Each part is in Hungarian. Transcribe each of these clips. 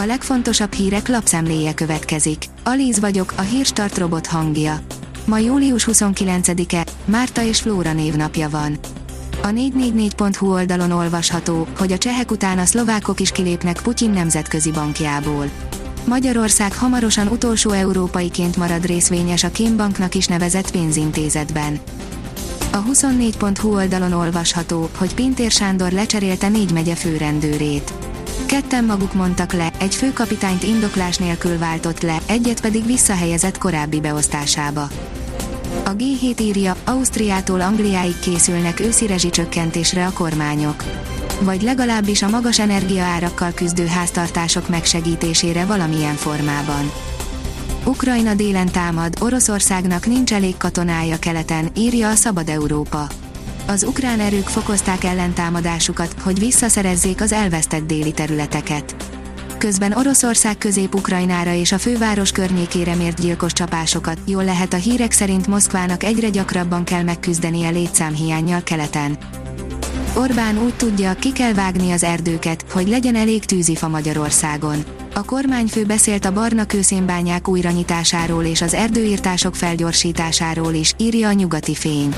A legfontosabb hírek lapszemléje következik. Alíz vagyok, a hírstart robot hangja. Ma július 29-e, Márta és Flóra névnapja van. A 444.hu oldalon olvasható, hogy a csehek után a szlovákok is kilépnek Putyin nemzetközi bankjából. Magyarország hamarosan utolsó európaiként marad részvényes a Kémbanknak is nevezett pénzintézetben. A 24.hu oldalon olvasható, hogy Pintér Sándor lecserélte négy megye főrendőrét. Ketten maguk mondtak le, egy főkapitányt indoklás nélkül váltott le, egyet pedig visszahelyezett korábbi beosztásába. A G7 írja, Ausztriától Angliáig készülnek őszi rezsicsökkentésre a kormányok. Vagy legalábbis a magas energiaárakkal küzdő háztartások megsegítésére valamilyen formában. Ukrajna délen támad, Oroszországnak nincs elég katonája keleten, írja a Szabad Európa. Az ukrán erők fokozták ellentámadásukat, hogy visszaszerezzék az elvesztett déli területeket. Közben Oroszország közép-ukrajnára és a főváros környékére mért gyilkos csapásokat, jól lehet a hírek szerint Moszkvának egyre gyakrabban kell megküzdenie létszámhiányjal keleten. Orbán úgy tudja, ki kell vágni az erdőket, hogy legyen elég tűzifa Magyarországon. A kormányfő beszélt a barna kőszénbányák újranyitásáról és az erdőírtások felgyorsításáról is, írja a nyugati fény.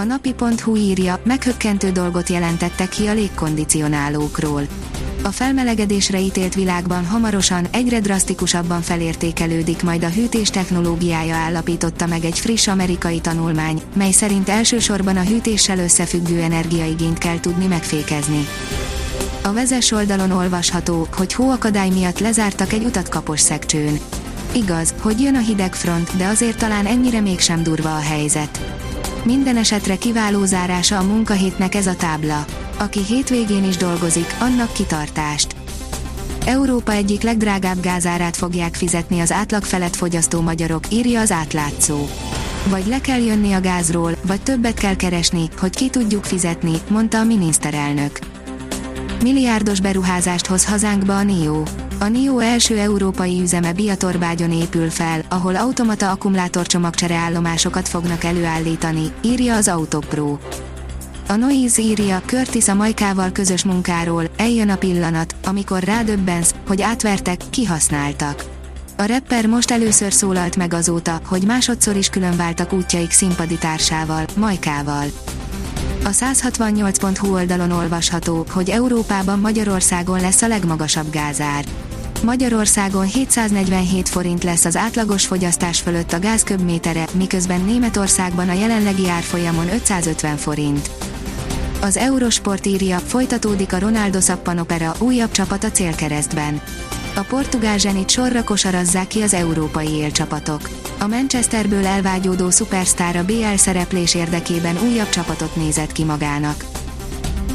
A napi.hu írja, meghökkentő dolgot jelentettek ki a légkondicionálókról. A felmelegedésre ítélt világban hamarosan egyre drasztikusabban felértékelődik majd a hűtés technológiája állapította meg egy friss amerikai tanulmány, mely szerint elsősorban a hűtéssel összefüggő energiaigényt kell tudni megfékezni. A vezes oldalon olvasható, hogy hóakadály miatt lezártak egy utat kapos szekcsőn. Igaz, hogy jön a hideg front, de azért talán ennyire mégsem durva a helyzet. Minden esetre kiváló zárása a munkahétnek ez a tábla. Aki hétvégén is dolgozik, annak kitartást. Európa egyik legdrágább gázárát fogják fizetni az átlag felett fogyasztó magyarok, írja az átlátszó. Vagy le kell jönni a gázról, vagy többet kell keresni, hogy ki tudjuk fizetni, mondta a miniszterelnök. Milliárdos beruházást hoz hazánkba a NIO. A NIO első európai üzeme Biatorbágyon épül fel, ahol automata akkumulátorcsomagcsere állomásokat fognak előállítani, írja az Autopro. A Noise írja, Curtis a Majkával közös munkáról, eljön a pillanat, amikor rádöbbensz, hogy átvertek, kihasználtak. A rapper most először szólalt meg azóta, hogy másodszor is különváltak útjaik színpadi társával, Majkával. A 168.hu oldalon olvasható, hogy Európában Magyarországon lesz a legmagasabb gázár. Magyarországon 747 forint lesz az átlagos fogyasztás fölött a gáz köbmétere, miközben Németországban a jelenlegi árfolyamon 550 forint. Az Eurosport írja, folytatódik a Ronaldo szappanopera, újabb csapat a célkeresztben. A portugál zsenit sorra kosarazzák ki az európai élcsapatok. A Manchesterből elvágyódó szupersztár a BL szereplés érdekében újabb csapatot nézett ki magának.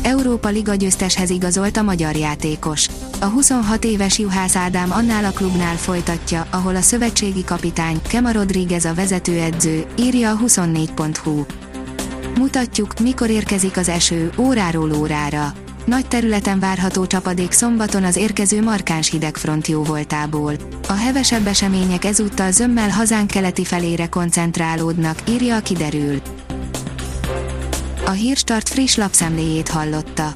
Európa Liga győzteshez igazolt a magyar játékos. A 26 éves Juhász Ádám annál a klubnál folytatja, ahol a szövetségi kapitány, Kema Rodríguez a vezetőedző, írja a 24.hu. Mutatjuk, mikor érkezik az eső, óráról órára. Nagy területen várható csapadék szombaton az érkező markáns hidegfront jó voltából. A hevesebb események ezúttal zömmel hazánk keleti felére koncentrálódnak, írja a kiderül. A Hírstart friss lapszemléjét hallotta.